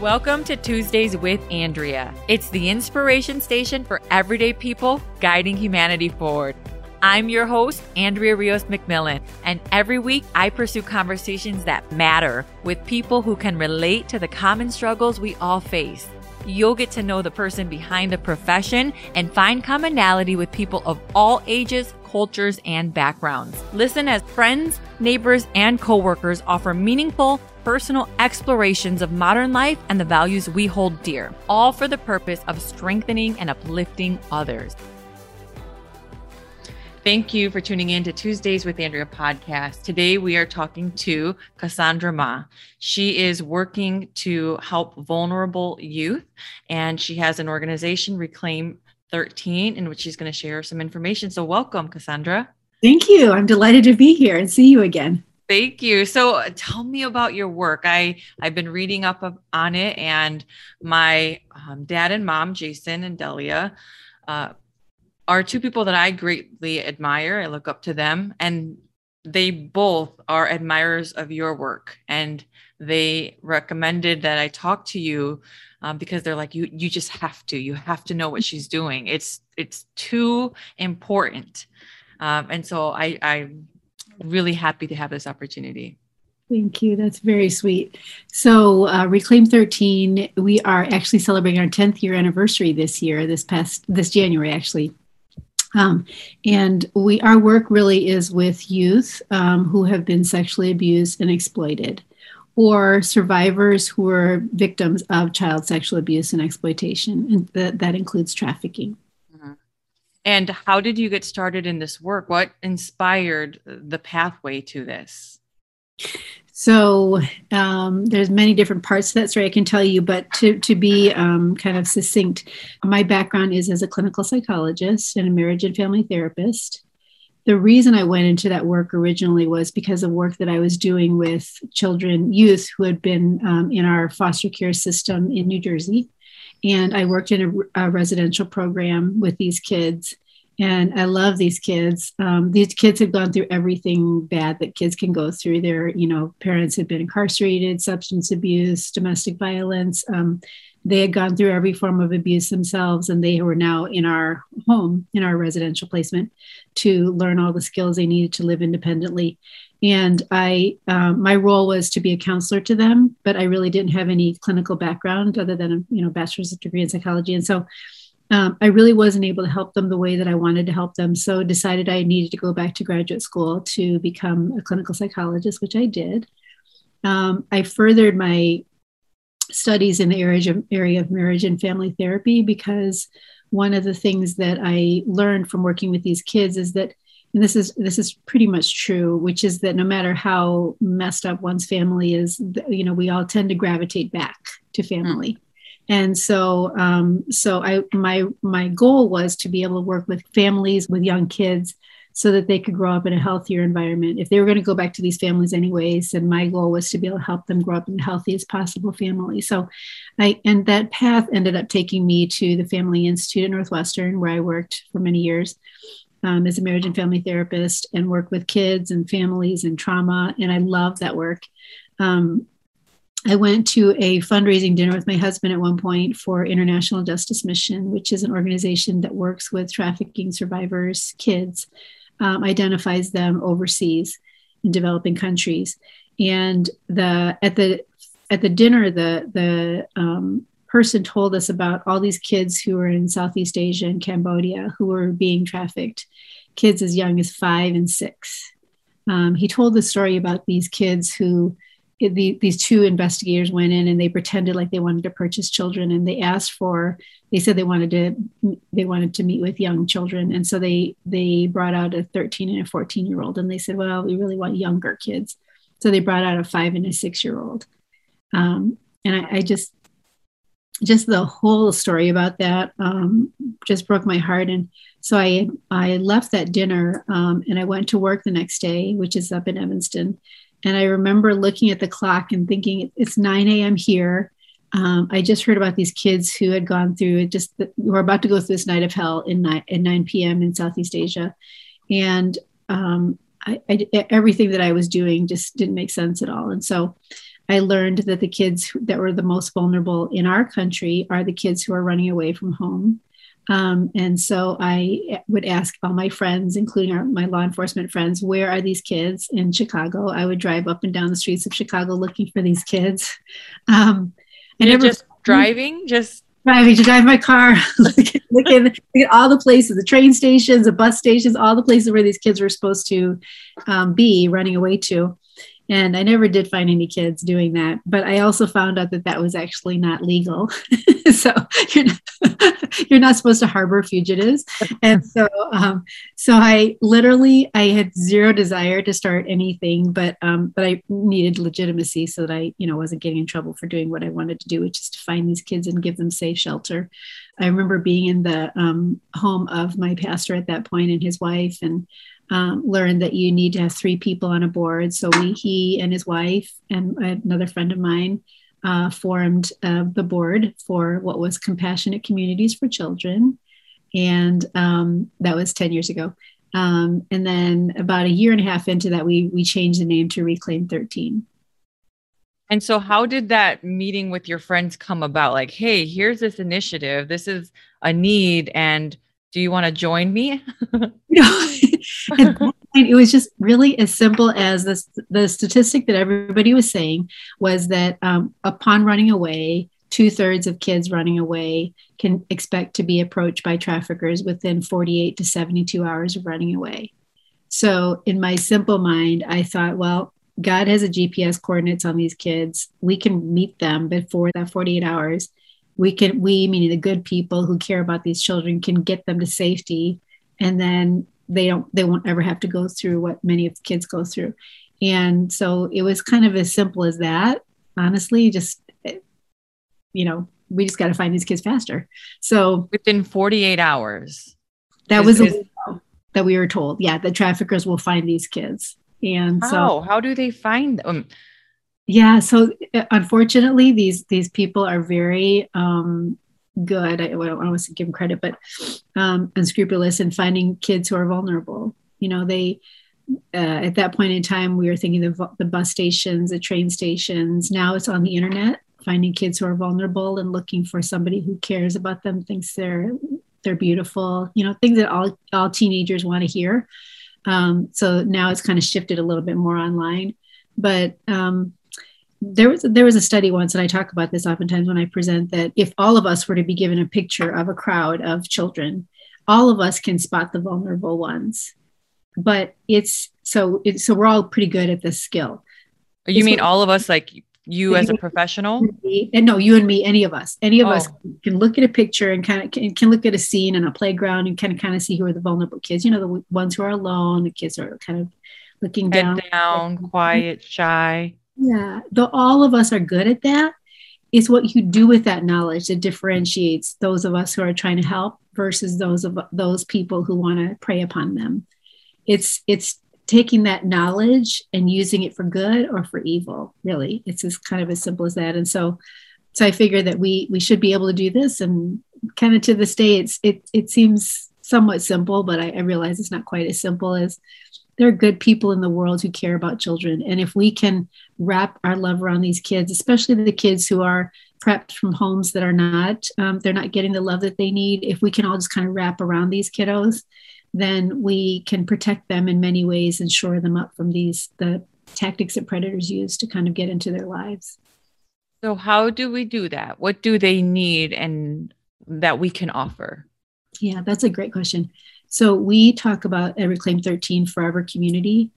Welcome to Tuesdays with Andrea. It's the inspiration station for everyday people guiding humanity forward. I'm your host, Andrea Rios McMillan, and every week I pursue conversations that matter with people who can relate to the common struggles we all face. You'll get to know the person behind the profession and find commonality with people of all ages, cultures, and backgrounds. Listen as friends, neighbors, and coworkers offer meaningful, personal explorations of modern life and the values we hold dear, all for the purpose of strengthening and uplifting others. Thank you for tuning in to Tuesdays with Andrea podcast. Today we are talking to Cassandra Ma. She is working to help vulnerable youth, and she has an organization, Reclaim 13, in which she's going to share some information. So, welcome, Cassandra. Thank you. I'm delighted to be here and see you again. Thank you. So uh, tell me about your work. I I've been reading up on it, and my um, dad and mom, Jason and Delia, uh, are two people that I greatly admire. I look up to them, and they both are admirers of your work, and they recommended that I talk to you um, because they're like you. You just have to. You have to know what she's doing. It's it's too important. Um, and so I, I really happy to have this opportunity. Thank you. That's very sweet. So, uh, Reclaim 13, we are actually celebrating our 10th year anniversary this year, this past, this January, actually. Um, and we, our work really is with youth um, who have been sexually abused and exploited, or survivors who are victims of child sexual abuse and exploitation. And that, that includes trafficking. And how did you get started in this work? What inspired the pathway to this? So um, there's many different parts to that story I can tell you, but to, to be um, kind of succinct, my background is as a clinical psychologist and a marriage and family therapist. The reason I went into that work originally was because of work that I was doing with children, youth who had been um, in our foster care system in New Jersey and I worked in a, a residential program with these kids. And I love these kids. Um, these kids have gone through everything bad that kids can go through. Their, you know, parents had been incarcerated, substance abuse, domestic violence. Um, they had gone through every form of abuse themselves, and they were now in our home, in our residential placement, to learn all the skills they needed to live independently and i um, my role was to be a counselor to them but i really didn't have any clinical background other than a you know bachelor's degree in psychology. And so um, i really wasn't able to help them the way that i wanted to help them so decided i needed to go back to graduate school to become a clinical psychologist which i did. Um, i furthered my studies in the area of, area of marriage and family therapy because one of the things that i learned from working with these kids is that this is this is pretty much true which is that no matter how messed up one's family is you know we all tend to gravitate back to family. Mm. and so um, so i my my goal was to be able to work with families with young kids so that they could grow up in a healthier environment. If they were going to go back to these families anyways and my goal was to be able to help them grow up in the healthiest possible family. So i and that path ended up taking me to the family institute at northwestern where i worked for many years um, as a marriage and family therapist and work with kids and families and trauma. And I love that work. Um, I went to a fundraising dinner with my husband at one point for International Justice Mission, which is an organization that works with trafficking survivors' kids, um, identifies them overseas in developing countries. And the at the at the dinner, the the um, person told us about all these kids who were in Southeast Asia and Cambodia who were being trafficked, kids as young as five and six. Um, he told the story about these kids who the, these two investigators went in and they pretended like they wanted to purchase children and they asked for they said they wanted to they wanted to meet with young children. And so they they brought out a 13 and a 14 year old and they said well we really want younger kids. So they brought out a five and a six year old. Um, and I, I, just just the whole story about that um, just broke my heart. And so I I left that dinner um, and I went to work the next day, which is up in Evanston. And I remember looking at the clock and thinking, it's 9 a.m. here. Um, I just heard about these kids who had gone through it, just were about to go through this night of hell in 9, at 9 p.m. in Southeast Asia. And um, I, I, everything that I was doing just didn't make sense at all. And so I learned that the kids that were the most vulnerable in our country are the kids who are running away from home. Um, and so I would ask all my friends, including our, my law enforcement friends, where are these kids in Chicago? I would drive up and down the streets of Chicago looking for these kids. Um, and You're just driving, just driving to drive my car, looking, looking, looking at all the places, the train stations, the bus stations, all the places where these kids were supposed to um, be running away to and I never did find any kids doing that. But I also found out that that was actually not legal. so you're not, you're not supposed to harbor fugitives. And so, um, so I literally I had zero desire to start anything, but um, but I needed legitimacy so that I you know wasn't getting in trouble for doing what I wanted to do, which is to find these kids and give them safe shelter. I remember being in the um, home of my pastor at that point and his wife and um, learned that you need to have three people on a board. So we, he and his wife and another friend of mine uh, formed uh, the board for what was Compassionate Communities for Children. And um, that was 10 years ago. Um, and then about a year and a half into that, we, we changed the name to Reclaim 13. And so, how did that meeting with your friends come about? Like, hey, here's this initiative. This is a need. And do you want to join me? no, it was just really as simple as this, the statistic that everybody was saying was that um, upon running away, two thirds of kids running away can expect to be approached by traffickers within 48 to 72 hours of running away. So, in my simple mind, I thought, well, God has a GPS coordinates on these kids. We can meet them before that 48 hours we can we meaning the good people who care about these children can get them to safety. And then they don't they won't ever have to go through what many of the kids go through. And so it was kind of as simple as that. Honestly just you know we just got to find these kids faster. So within 48 hours. That was is, that we were told yeah the traffickers will find these kids. And how? so how do they find them yeah so uh, unfortunately these these people are very um good. I, I don't want to give them credit but um unscrupulous in finding kids who are vulnerable. You know they uh, at that point in time we were thinking of the bus stations the train stations. Now it's on the internet finding kids who are vulnerable and looking for somebody who cares about them thinks they're they're beautiful you know things that all all teenagers want to hear. Um, so now it's kind of shifted a little bit more online. But um, there was there was a study once and i talk about this oftentimes when i present that if all of us were to be given a picture of a crowd of children all of us can spot the vulnerable ones. But it's so it, so we're all pretty good at this skill. You it's mean what, all of us like you as a professional? and no you and me any of us. Any of oh. us can look at a picture and kind of can, can, look at a scene in a playground and kind of kind of see who are the vulnerable kids. You know the ones who are alone the kids are kind of looking down. down quiet shy yeah, though all of us are good at that, it's what you do with that knowledge that differentiates those of us who are trying to help versus those of those people who want to prey upon them. It's it's taking that knowledge and using it for good or for evil. Really, it's as kind of as simple as that. And so, so I figure that we we should be able to do this. And kind of to this day, it's it it seems somewhat simple, but I, I realize it's not quite as simple as there are good people in the world who care about children. And if we can wrap our love around these kids, especially the kids who are prepped from homes that are not, um, they're not getting the love that they need, if we can all just kind of wrap around these kiddos, then we can protect them in many ways and shore them up from these, the tactics that predators use to kind of get into their lives. So, how do we do that? What do they need and that we can offer? Yeah, that's a great question. So we talk about a Reclaim 13 Forever community.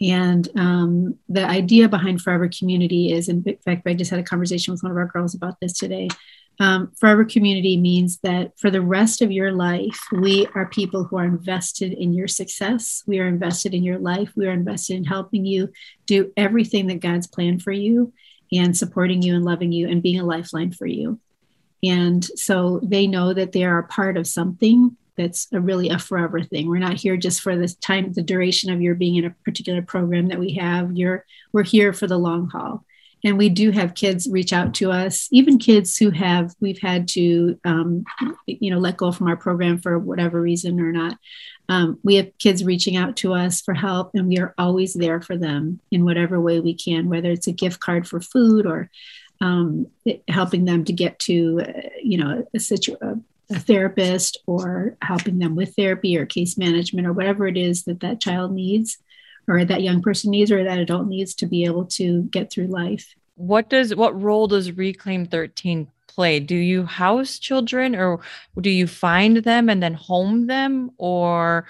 And um, the idea behind Forever Community is, in fact, I just had a conversation with one of our girls about this today. Um, Forever Community means that for the rest of your life, we are people who are invested in your success. We are invested in your life. We are invested in helping you do everything that God's planned for you and supporting you and loving you and being a lifeline for you. And so they know that they are a part of something that's a really a forever thing. We're not here just for the time, the duration of your being in a particular program that we have. You're we're here for the long haul. and we do have kids reach out to us even kids who have we've had to um, you know let go from our program for whatever reason or not um, we have kids reaching out to us for help and we are always there for them in whatever way we can whether it's a gift card for food or um, helping them to get to uh, you know a, situ- a therapist or helping them with therapy or case management or whatever it is that that child needs or that young person needs or that adult needs to be able to get through life. What does what role does reclaim 13 play? Do you house children or do you find them and then home them? Or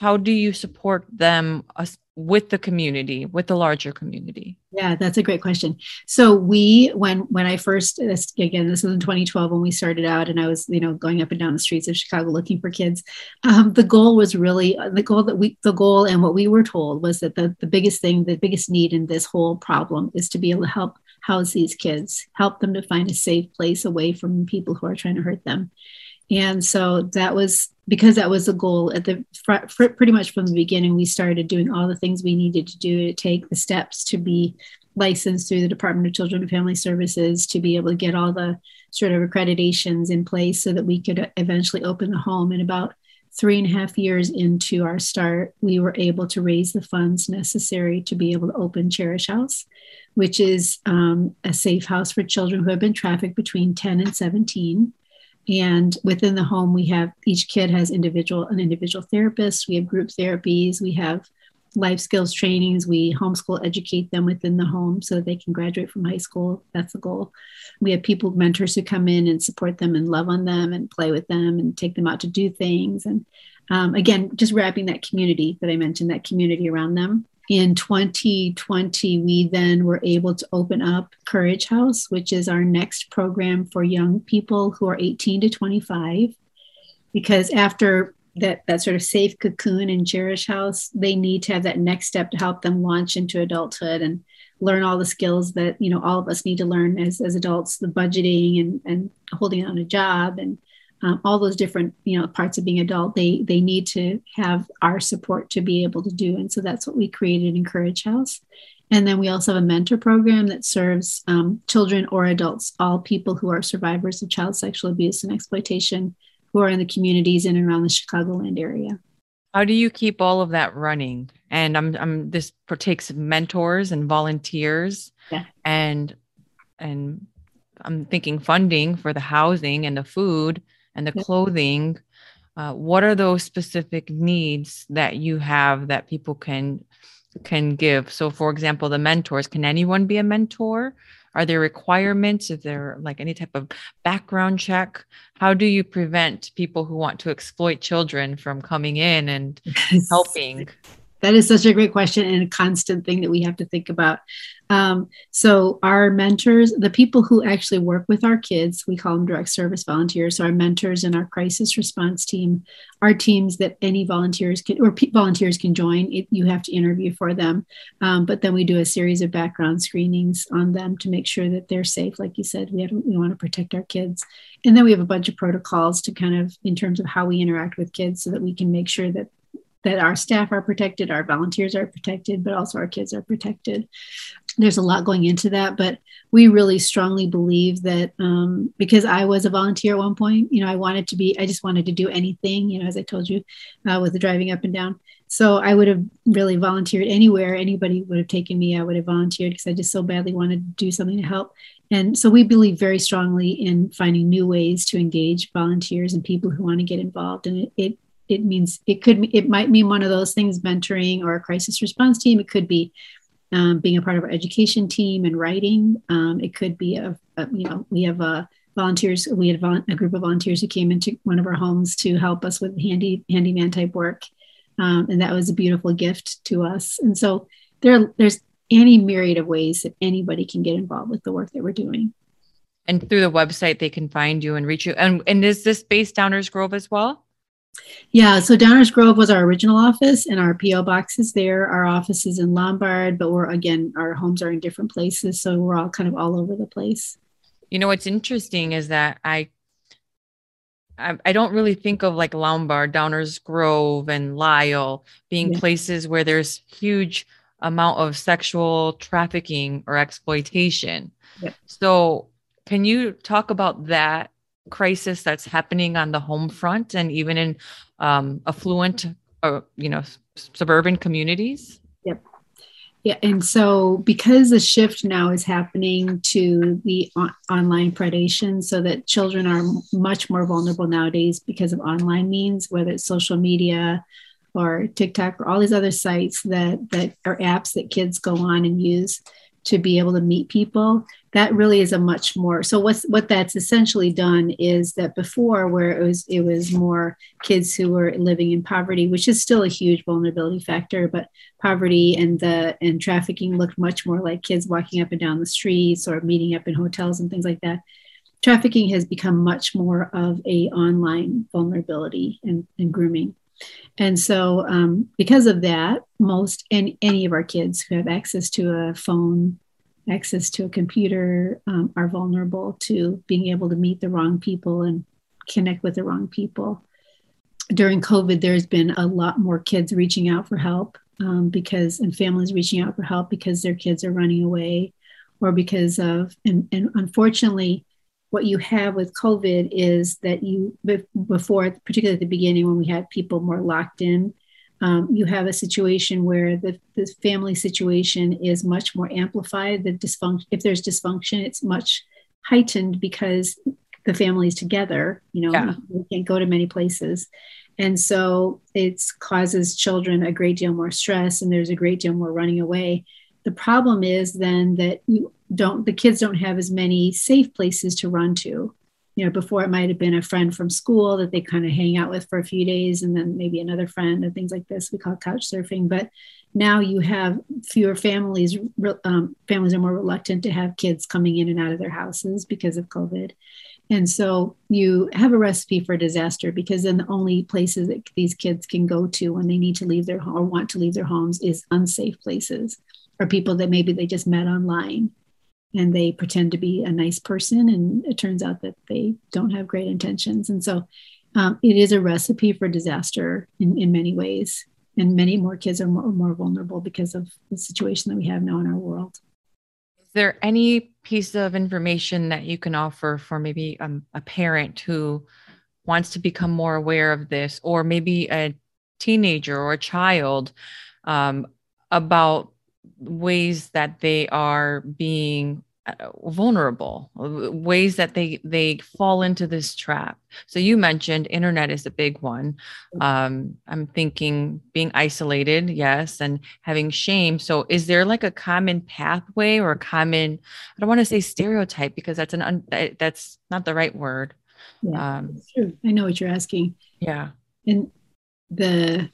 how do you support them uh, with the community with the larger community? Yeah that's a great question. So we when when i first this, again this was in 2012 when we started out and i was you know going up and down the streets of chicago looking for kids um, the goal was really the goal that we the goal and what we were told was that the, the biggest thing the biggest need in this whole problem is to be able to help house these kids help them to find a safe place away from people who are trying to hurt them. And so that was because that was the goal at the pretty much from the beginning. We started doing all the things we needed to do to take the steps to be licensed through the Department of Children and Family Services to be able to get all the sort of accreditations in place so that we could eventually open the home. And about three and a half years into our start, we were able to raise the funds necessary to be able to open Cherish House, which is um, a safe house for children who have been trafficked between 10 and 17. And within the home, we have each kid has individual an individual therapist. We have group therapies. We have life skills trainings. We homeschool educate them within the home so they can graduate from high school. That's the goal. We have people, mentors who come in and support them and love on them and play with them and take them out to do things. And um, again, just wrapping that community that I mentioned, that community around them in 2020, we then were able to open up Courage House, which is our next program for young people who are 18 to 25. Because after that, that sort of safe cocoon and cherish house, they need to have that next step to help them launch into adulthood and learn all the skills that you know all of us need to learn as, as adults the budgeting and, and holding on a job and um, all those different you know parts of being adult they they need to have our support to be able to do. And so that's what we created in courage house. And then we also have a mentor program that serves um, children or adults all people who are survivors of child sexual abuse and exploitation who are in the communities in and around the chicagoland area. How do you keep all of that running? And i'm, I'm this takes mentors and volunteers yeah. and and i'm thinking funding for the housing and the food and the clothing uh, what are those specific needs that you have that people can can give? So for example the mentors can anyone be a mentor? Are there requirements? Is there like any type of background check? How do you prevent people who want to exploit children from coming in and helping that is such a great question and a constant thing that we have to think about. Um, so, our mentors, the people who actually work with our kids, we call them direct service volunteers. So, our mentors and our crisis response team are teams that any volunteers can or volunteers can join. It, you have to interview for them, um, but then we do a series of background screenings on them to make sure that they're safe. Like you said, we have, we want to protect our kids, and then we have a bunch of protocols to kind of in terms of how we interact with kids, so that we can make sure that that our staff are protected, our volunteers are protected, but also our kids are protected. There's a lot going into that, but we really strongly believe that um, because I was a volunteer at one point, you know, I wanted to be, I just wanted to do anything, you know, as I told you, uh, with the driving up and down. So I would have really volunteered anywhere. Anybody would have taken me, I would have volunteered because I just so badly wanted to do something to help. And so we believe very strongly in finding new ways to engage volunteers and people who want to get involved. And it, it it means it could it might mean one of those things mentoring or a crisis response team. It could be um, being a part of our education team and writing. Um, it could be a, a, you know we have a uh, volunteers we had a group of volunteers who came into one of our homes to help us with handy handyman type work. Um, and that was a beautiful gift to us. And so there there's any myriad of ways that anybody can get involved with the work that we're doing. And through the website they can find you and reach you. And, and is this based downers grove as well yeah, so Downers Grove was our original office, and our PO box is there. Our office is in Lombard, but we're again, our homes are in different places, so we're all kind of all over the place. You know what's interesting is that I, I, I don't really think of like Lombard, Downers Grove, and Lisle being yeah. places where there's huge amount of sexual trafficking or exploitation. Yep. So, can you talk about that crisis that's happening on the home front and even in um, affluent, uh, you know, suburban communities? Yep. Yeah, and so because the shift now is happening to the on- online predation, so that children are much more vulnerable nowadays because of online means, whether it's social media or TikTok or all these other sites that that are apps that kids go on and use to be able to meet people that really is a much more so what's what that's essentially done is that before where it was it was more kids who were living in poverty which is still a huge vulnerability factor but poverty and the and trafficking looked much more like kids walking up and down the streets or meeting up in hotels and things like that. Trafficking has become much more of a online vulnerability and, and grooming and so, um, because of that, most any, any of our kids who have access to a phone, access to a computer, um, are vulnerable to being able to meet the wrong people and connect with the wrong people. During COVID, there's been a lot more kids reaching out for help um, because, and families reaching out for help because their kids are running away or because of, and, and unfortunately, what you have with COVID is that you, before, particularly at the beginning when we had people more locked in, um, you have a situation where the, the family situation is much more amplified. The dysfunction, if there's dysfunction, it's much heightened because the family is together. You know, yeah. we can't go to many places. And so it causes children a great deal more stress, and there's a great deal more running away. The problem is then that you don't the kids don't have as many safe places to run to. You know before it might have been a friend from school that they kind of hang out with for a few days and then maybe another friend and things like this we call couch surfing. But now you have fewer families um, families are more reluctant to have kids coming in and out of their houses because of covid. And so you have a recipe for disaster because then the only places that these kids can go to when they need to leave their home or want to leave their homes is unsafe places or people that maybe they just met online and they pretend to be a nice person and it turns out that they don't have great intentions. And so um, it is a recipe for disaster in, in many ways and many more kids are more, more vulnerable because of the situation that we have now in our world. Is there any piece of information that you can offer for maybe um, a parent who wants to become more aware of this or maybe a teenager or a child um, about ways that they are being uh, vulnerable ways that they they fall into this trap. So you mentioned internet is a big one. Um, i'm thinking being isolated yes and having shame. So is there like a common pathway or a common i don't want to say stereotype because that's an un, that's not the right word. Yeah, um, true. i know what you're asking. Yeah. And the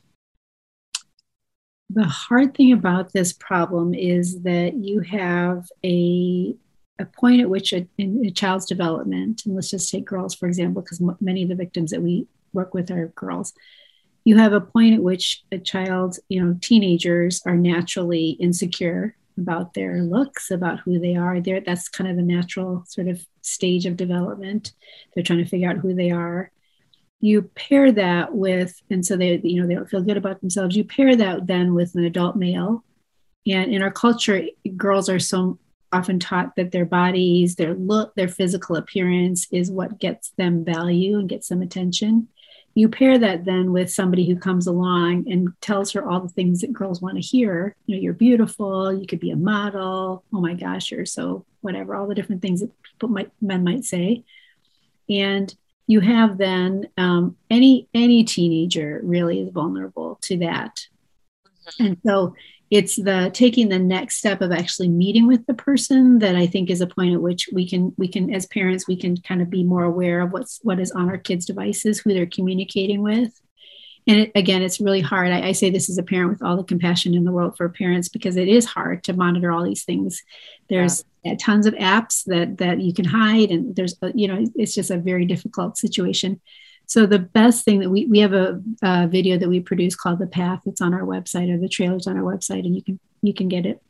the hard thing about this problem is that you have a, a point at which a, in a child's development, and let's just take girls for example, because m- many of the victims that we work with are girls. You have a point at which a child, you know, teenagers are naturally insecure about their looks, about who they are. There, that's kind of the natural sort of stage of development. They're trying to figure out who they are you pair that with and so they you know they don't feel good about themselves you pair that then with an adult male. And in our culture girls are so often taught that their bodies their look their physical appearance is what gets them value and gets them attention. You pair that then with somebody who comes along and tells her all the things that girls want to hear. You know you're beautiful you could be a model oh my gosh you're so whatever all the different things that people might men might say. And you have then um, any any teenager really is vulnerable to that mm-hmm. and so it's the taking the next step of actually meeting with the person that i think is a point at which we can we can as parents we can kind of be more aware of what's what is on our kids devices who they're communicating with and it, again it's really hard. I, I, say this as a parent with all the compassion in the world for parents because it is hard to monitor all these things. There's yeah. tons of apps that that you can hide and there's a, you know it's just a very difficult situation. So the best thing that we we have a, a video that we produce called the path. It's on our website or the trailers on our website and you can you can get it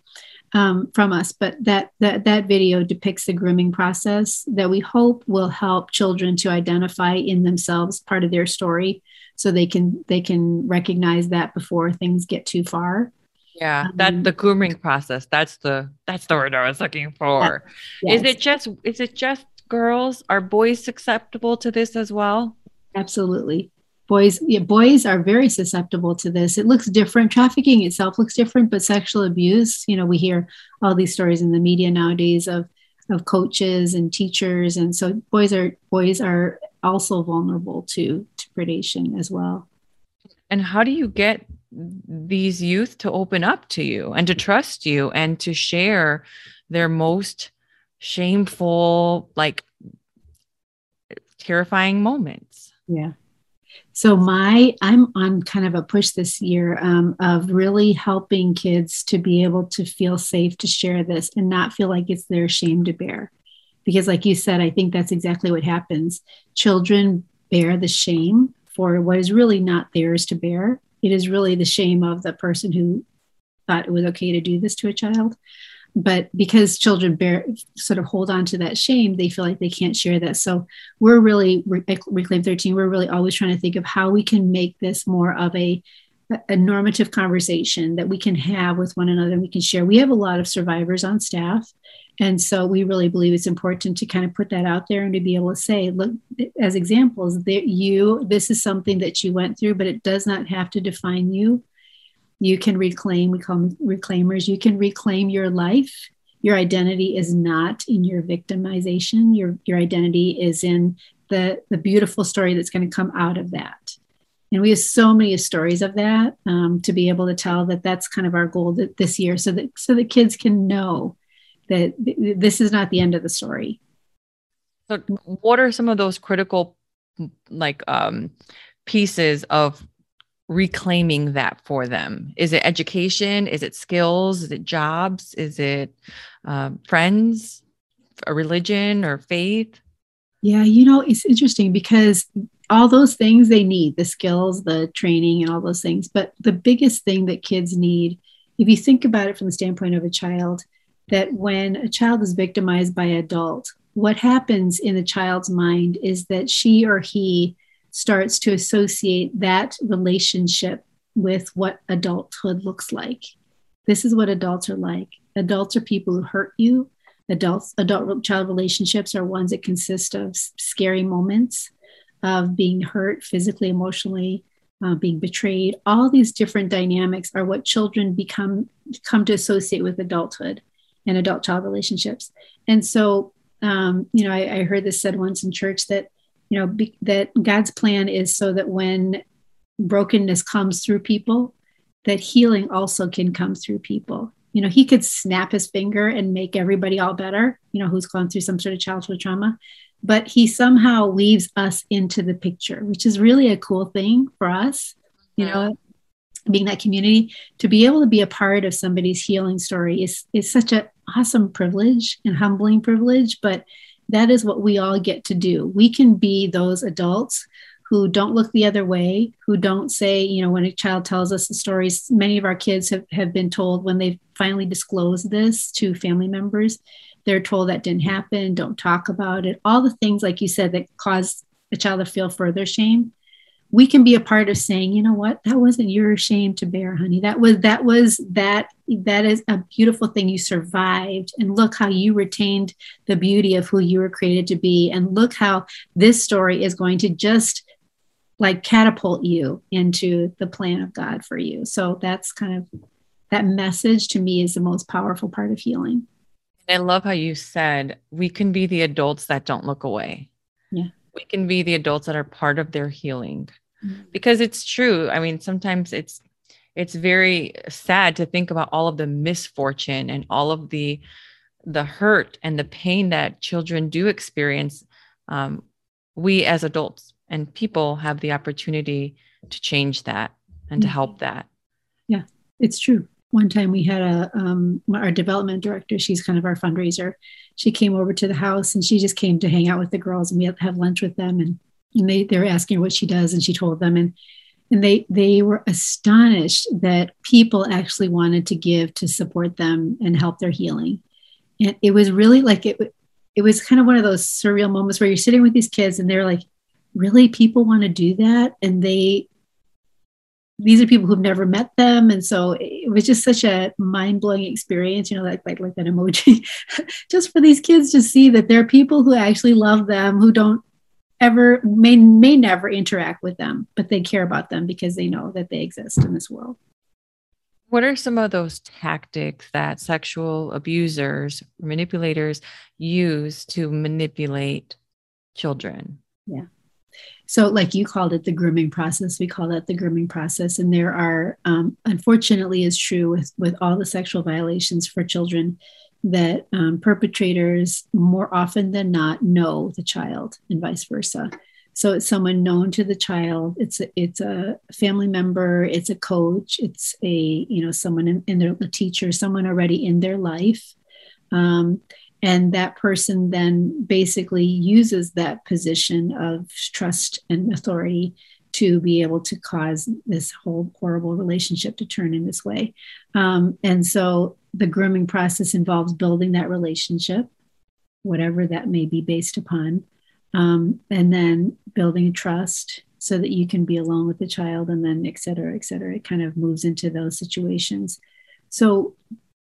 um, from us but that that that video depicts the grooming process that we hope will help children to identify in themselves part of their story so they can they can recognize that before things get too far Yeah, that um, the grooming process. That's the that's the word I was looking for. Yes. Is it just is it just girls? Are boys susceptible to this as well? Absolutely. Boys, yeah, boys are very susceptible to this. It looks different. Trafficking itself looks different, but sexual abuse, you know, we hear all these stories in the media nowadays of of coaches and teachers, and so boys are boys are also vulnerable to to predation as well. And how do you get these youth to open up to you and to trust you and to share their most shameful, like terrifying moments? Yeah. So my I'm on kind of a push this year um, of really helping kids to be able to feel safe to share this and not feel like it's their shame to bear, because like you said, I think that's exactly what happens. Children bear the shame for what is really not theirs to bear. It is really the shame of the person who thought it was okay to do this to a child. But because children bear sort of hold on to that shame, they feel like they can't share that. So we're really Reclaim 13. We're really always trying to think of how we can make this more of a a normative conversation that we can have with one another and we can share. We have a lot of survivors on staff and so we really believe it's important to kind of put that out there and to be able to say, look, as examples, that you, this is something that you went through, but it does not have to define you. You can reclaim, we call them reclaimers, you can reclaim your life. Your identity is not in your victimization. Your, your identity is in the, the beautiful story that's going to come out of that. And we have so many stories of that um, to be able to tell that that's kind of our goal this year so that so that kids can know that this is not the end of the story. So, what are some of those critical, like, um, pieces of reclaiming that for them? Is it education? Is it skills? Is it jobs? Is it uh, friends, a religion, or faith? Yeah, you know, it's interesting because all those things they need the skills, the training, and all those things. But the biggest thing that kids need, if you think about it from the standpoint of a child, that when a child is victimized by an adult, what happens in the child's mind is that she or he starts to associate that relationship with what adulthood looks like. This is what adults are like. Adults are people who hurt you. Adults, adult child relationships are ones that consist of scary moments of being hurt physically, emotionally, uh, being betrayed. All these different dynamics are what children become come to associate with adulthood and adult child relationships. And so, um, you know, I, I, heard this said once in church that, you know, be, that God's plan is so that when brokenness comes through people, that healing also can come through people. You know, he could snap his finger and make everybody all better, you know, who's gone through some sort of childhood trauma, but he somehow weaves us into the picture, which is really a cool thing for us. You know, being that community to be able to be a part of somebody's healing story is is such an awesome privilege and humbling privilege but that is what we all get to do. We can be those adults who don't look the other way who don't say you know when a child tells us the stories many of our kids have, have been told when they've finally disclosed this to family members they're told that didn't happen don't talk about it. All the things like you said that cause a child to feel further shame we can be a part of saying you know what? That wasn't your shame to bear honey. That was that was that that is a beautiful thing. You survived. And look how you retained the beauty of who you were created to be. And look how this story is going to just like catapult you into the plan of god for you. So that's kind of that message to me is the most powerful part of healing. I love how you said we can be the adults that don't look away. Yeah we can be the adults that are part of their healing mm-hmm. because it's true i mean sometimes it's it's very sad to think about all of the misfortune and all of the the hurt and the pain that children do experience um, we as adults and people have the opportunity to change that and to mm-hmm. help that yeah it's true one time we had a um, our development director she's kind of our fundraiser she came over to the house and she just came to hang out with the girls and we had have lunch with them and, and they, they were asking her what she does and she told them and and they they were astonished that people actually wanted to give to support them and help their healing. And it was really like it it was kind of one of those surreal moments where you're sitting with these kids and they're like really? People want to do that? And they these are people who've never met them. And so it was just such a mind-blowing experience you know like like, like that emoji. Just for these kids to see that there are people who actually love them who don't ever may may never interact with them but they care about them because they know that they exist in this world. What are some of those tactics that sexual abusers manipulators use to manipulate children? Yeah so like you called it the grooming process we call that the grooming process. And there are um, unfortunately is true with with all the sexual violations for children that um, perpetrators more often than not know the child and vice versa. So it's someone known to the child. It's a, it's a family member. It's a coach. It's a you know someone in, in their a teacher someone already in their life. Um, and that person then basically uses that position of trust and authority to be able to cause this whole horrible relationship to turn in this way. Um, and so the grooming process involves building that relationship whatever that may be based upon um, and then building trust so that you can be alone with the child and then et cetera et cetera. It kind of moves into those situations. So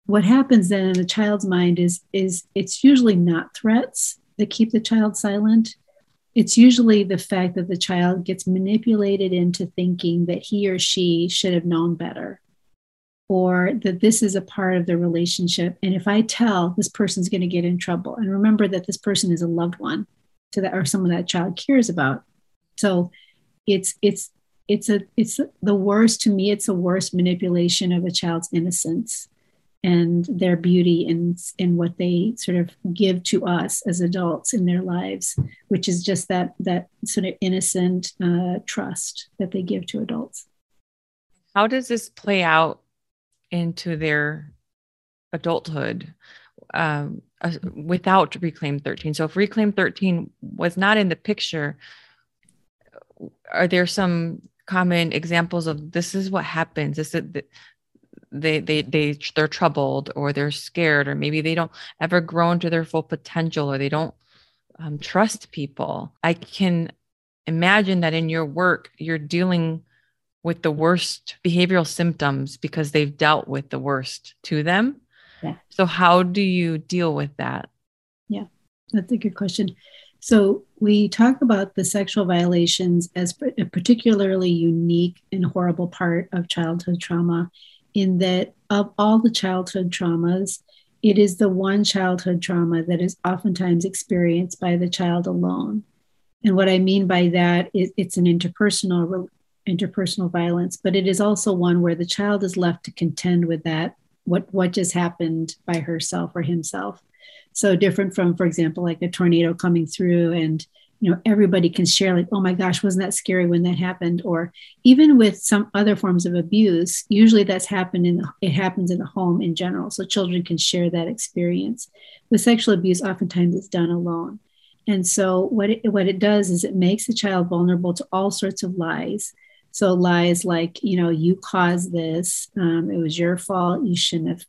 what happens then in the child's mind is is it's usually not threats that keep the child silent. It's usually the fact that the child gets manipulated into thinking that he or she should have known better or that this is a part of the relationship. And if i tell this person's going to get in trouble. And remember that this person is a loved one to that or someone that child cares about. So it's it's it's a it's the worst to me it's a worst manipulation of a child's innocence and their beauty in in what they sort of give to us as adults in their lives which is just that that sort of innocent uh, trust that they give to adults. How does this play out into their adulthood? Um, uh, without reclaim 13 so if reclaim 13 was not in the picture are there some common examples of this is what happens? Is they they they they're troubled or they're scared or maybe they don't ever grow into their full potential or they don't um, trust people. I can imagine that in your work you're dealing with the worst behavioral symptoms because they've dealt with the worst to them. Yeah. so how do you deal with that? Yeah that's a good question. So we talk about the sexual violations as a particularly unique and horrible part of childhood trauma in that of all the childhood traumas, it is the one childhood trauma that is oftentimes experienced by the child alone. And what I mean by that is it's an interpersonal interpersonal violence, but it is also one where the child is left to contend with that what what just happened by herself or himself. So different from, for example, like a tornado coming through and you know everybody can share like oh my gosh wasn't that scary when that happened? Or even with some other forms of abuse usually that's happened in it happens in the home in general. So children can share that experience. With sexual abuse oftentimes it's done alone. And so what it, what it does is it makes the child vulnerable to all sorts of lies. So lies like you know you caused this um, it was your fault you shouldn't have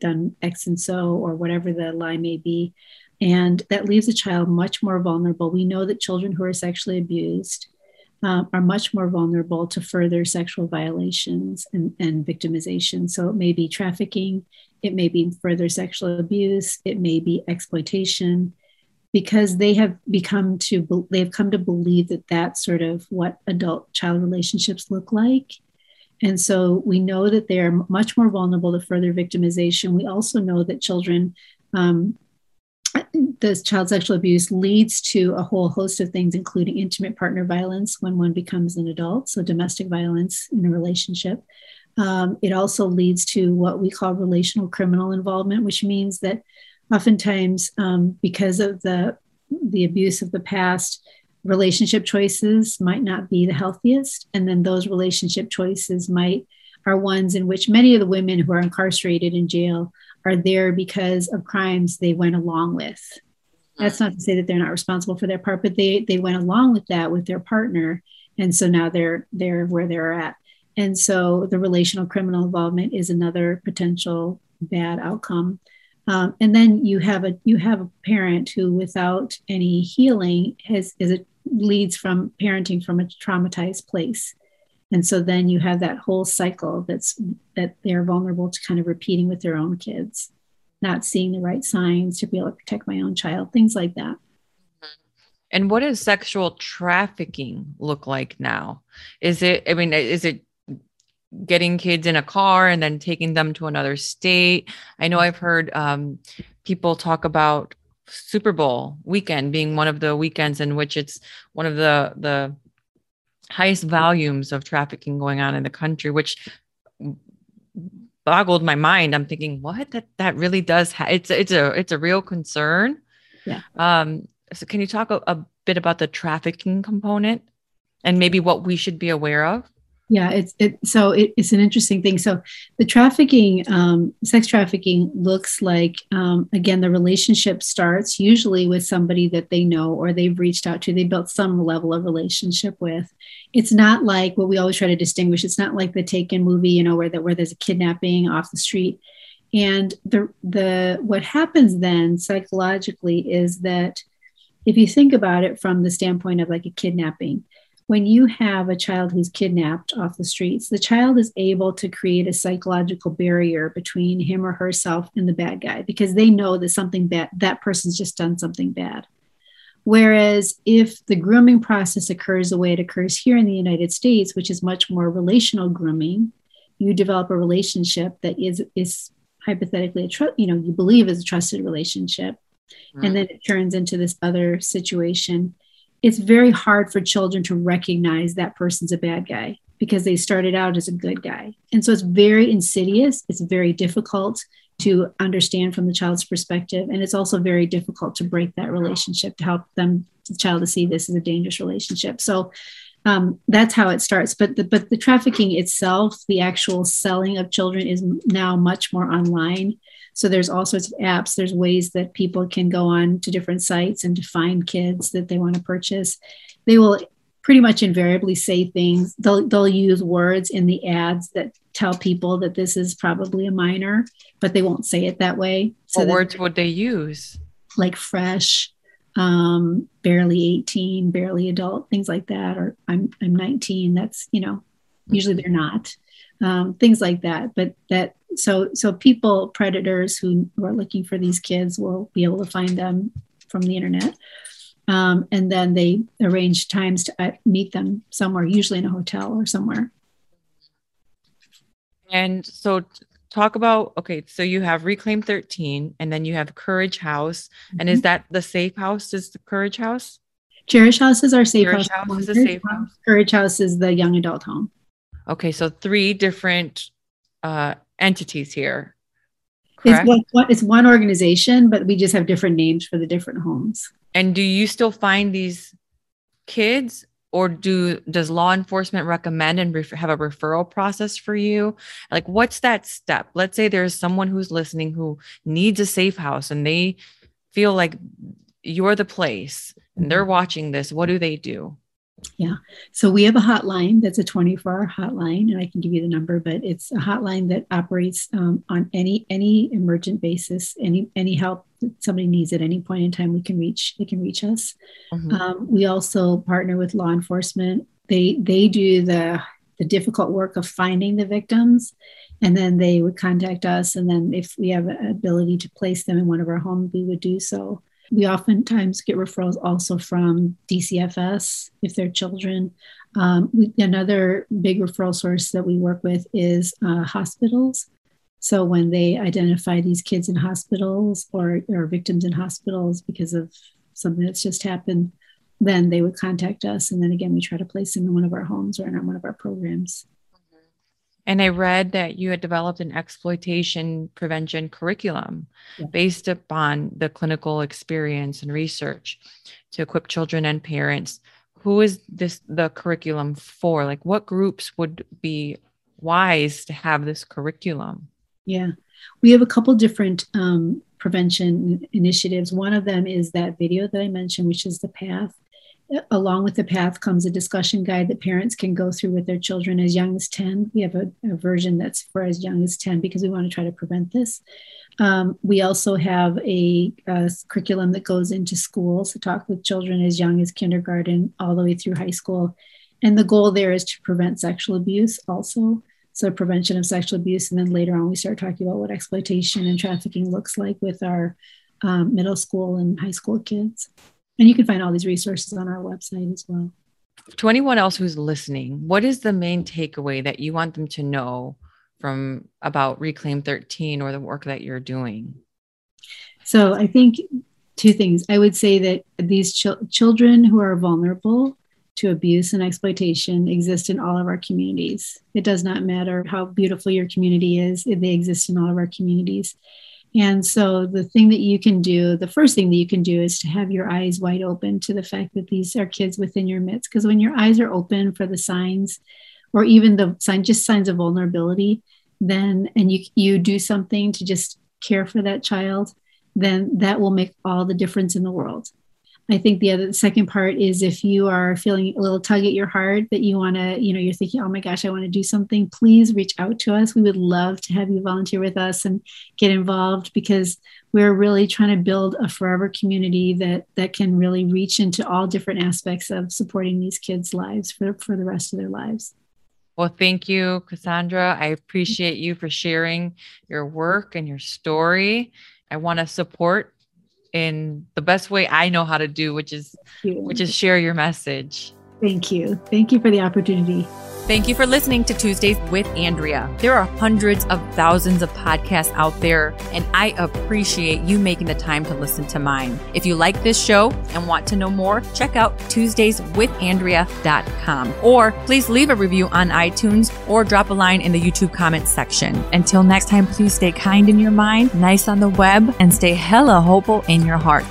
done x and so or whatever the lie may be and that leaves a child much more vulnerable. We know that children who are sexually abused um, are much more vulnerable to further sexual violations and, and victimization. So it may be trafficking, it may be further sexual abuse, it may be exploitation, because they have become to they've come to believe that that's sort of what adult child relationships look like. And so we know that they are much more vulnerable to further victimization. We also know that children um, this child sexual abuse leads to a whole host of things, including intimate partner violence when one becomes an adult, so domestic violence in a relationship. Um, it also leads to what we call relational criminal involvement, which means that oftentimes, um, because of the the abuse of the past, relationship choices might not be the healthiest, and then those relationship choices might are ones in which many of the women who are incarcerated in jail are there because of crimes they went along with. That's not to say that they're not responsible for their part, but they they went along with that with their partner, and so now they're they're where they're at. And so the relational criminal involvement is another potential bad outcome. Um, and then you have a you have a parent who, without any healing, has is it leads from parenting from a traumatized place. And so then you have that whole cycle that's that they're vulnerable to kind of repeating with their own kids not seeing the right signs to be able to protect my own child things like that. And what does sexual trafficking look like now? Is it i mean is it getting kids in a car and then taking them to another state? I know i've heard um, people talk about super bowl weekend being one of the weekends in which it's one of the the highest volumes of trafficking going on in the country, which boggled my mind. I'm thinking, what that that really does. Ha- it's it's a it's a real concern. Yeah. Um. So can you talk a, a bit about the trafficking component and maybe what we should be aware of? Yeah it's it so it, it's an interesting thing. So the trafficking um, sex trafficking looks like um, again the relationship starts usually with somebody that they know or they've reached out to they built some level of relationship with. It's not like what we always try to distinguish it's not like the taken movie you know where, the, where there's a kidnapping off the street. And the the what happens then psychologically is that if you think about it from the standpoint of like a kidnapping when you have a child who's kidnapped off the streets, the child is able to create a psychological barrier between him or herself and the bad guy because they know that something bad, that person's just done something bad. Whereas if the grooming process occurs the way it occurs here in the United States, which is much more relational grooming, you develop a relationship that is is hypothetically a tr- you know you believe is a trusted relationship, right. and mm. then it turns into this other situation it's very hard for children to recognize that person's a bad guy because they started out as a good guy. And so it's very insidious. It's very difficult to understand from the child's perspective. And it's also very difficult to break that relationship to help them, the child to see this as a dangerous relationship. So um, that's how it starts. But the, but the trafficking itself, the actual selling of children is now much more online. So there's all sorts of apps. There's ways that people can go on to different sites and to find kids that they want to purchase. They will pretty much invariably say things. They'll they'll use words in the ads that tell people that this is probably a minor, but they won't say it that way. So what words would they use? Like fresh, um, barely 18, barely adult, things like that. Or I'm I'm 19. That's you know, usually they're not. Um, things like that. But that so so people predators who, who are looking for these kids will be able to find them from the internet. Um, and then they arrange times to uh, meet them somewhere usually in a hotel or somewhere. And so talk about okay so you have reclaim 13 and then you have courage house. And mm-hmm. is that the safe house? Is the courage house? Cherish house is our safe courage house, house is the safe house courage house is the young adult home. Okay so three different uh, entities here. Correct? It's one, it's one organization, but we just have different names for the different homes. And do you still find these kids or do does law enforcement recommend and ref- have a referral process for you like what's that step let's say there's someone who's listening who needs a safe house and they feel like you're the place and they're mm-hmm. watching this what do they do yeah. So we have a hotline that's a 24 hour hotline, and I can give you the number, but it's a hotline that operates um, on any any emergent basis, any any help that somebody needs at any point in time, we can reach, they can reach us. Mm-hmm. Um, we also partner with law enforcement. They they do the the difficult work of finding the victims and then they would contact us and then if we have an ability to place them in one of our homes we would do so we oftentimes get referrals also from DCFS if they're children. Um, we, another big referral source that we work with is uh, hospitals. So when they identify these kids in hospitals or, or victims in hospitals because of something that's just happened, then they would contact us. And then again, we try to place them in one of our homes or in one of our programs. And I read that you had developed an exploitation prevention curriculum yeah. based upon the clinical experience and research to equip children and parents. Who is this the curriculum for? Like what groups would be wise to have this curriculum? Yeah. We have a couple different um, prevention initiatives. One of them is that video that I mentioned, which is the path along with the path comes a discussion guide that parents can go through with their children as young as 10 we have a, a version that's for as young as 10 because we want to try to prevent this um, we also have a, a, curriculum that goes into schools to talk with children as young as kindergarten all the way through high school And the goal there is to prevent sexual abuse also. So, prevention of sexual abuse. And then later on, we start talking about what exploitation and trafficking looks like with our um, middle school and high school kids. And you can find all these resources on our website as well. To anyone else who's listening, what is the main takeaway that you want them to know from about Reclaim 13 or the work that you're doing? So, I think two things. I would say that these ch- children who are vulnerable to abuse and exploitation exist in all of our communities. It does not matter how beautiful your community is, they exist in all of our communities. And so, the thing that you can do, the first thing that you can do is to have your eyes wide open to the fact that these are kids within your midst. Because when your eyes are open for the signs, or even the sign, just signs of vulnerability, then and you you do something to just care for that child, then that will make all the difference in the world. I think the other the second part is if you are feeling a little tug at your heart that you want to, you know, you're thinking, oh my gosh, I want to do something, please reach out to us. We would love to have you volunteer with us and get involved because we're really trying to build a forever community that that can really reach into all different aspects of supporting these kids' lives for, for the rest of their lives. Well, thank you, Cassandra. I appreciate you for sharing your work and your story. I want to support in the best way I know how to do, which is which is share your message. Thank you. Thank you for the opportunity. Thank you for listening to Tuesdays with Andrea. There are hundreds of thousands of podcasts out there, and I appreciate you making the time to listen to mine. If you like this show and want to know more, check out TuesdaysWithAndrea.com or please leave a review on iTunes or drop a line in the YouTube comments section. Until next time, please stay kind in your mind, nice on the web, and stay hella hopeful in your heart.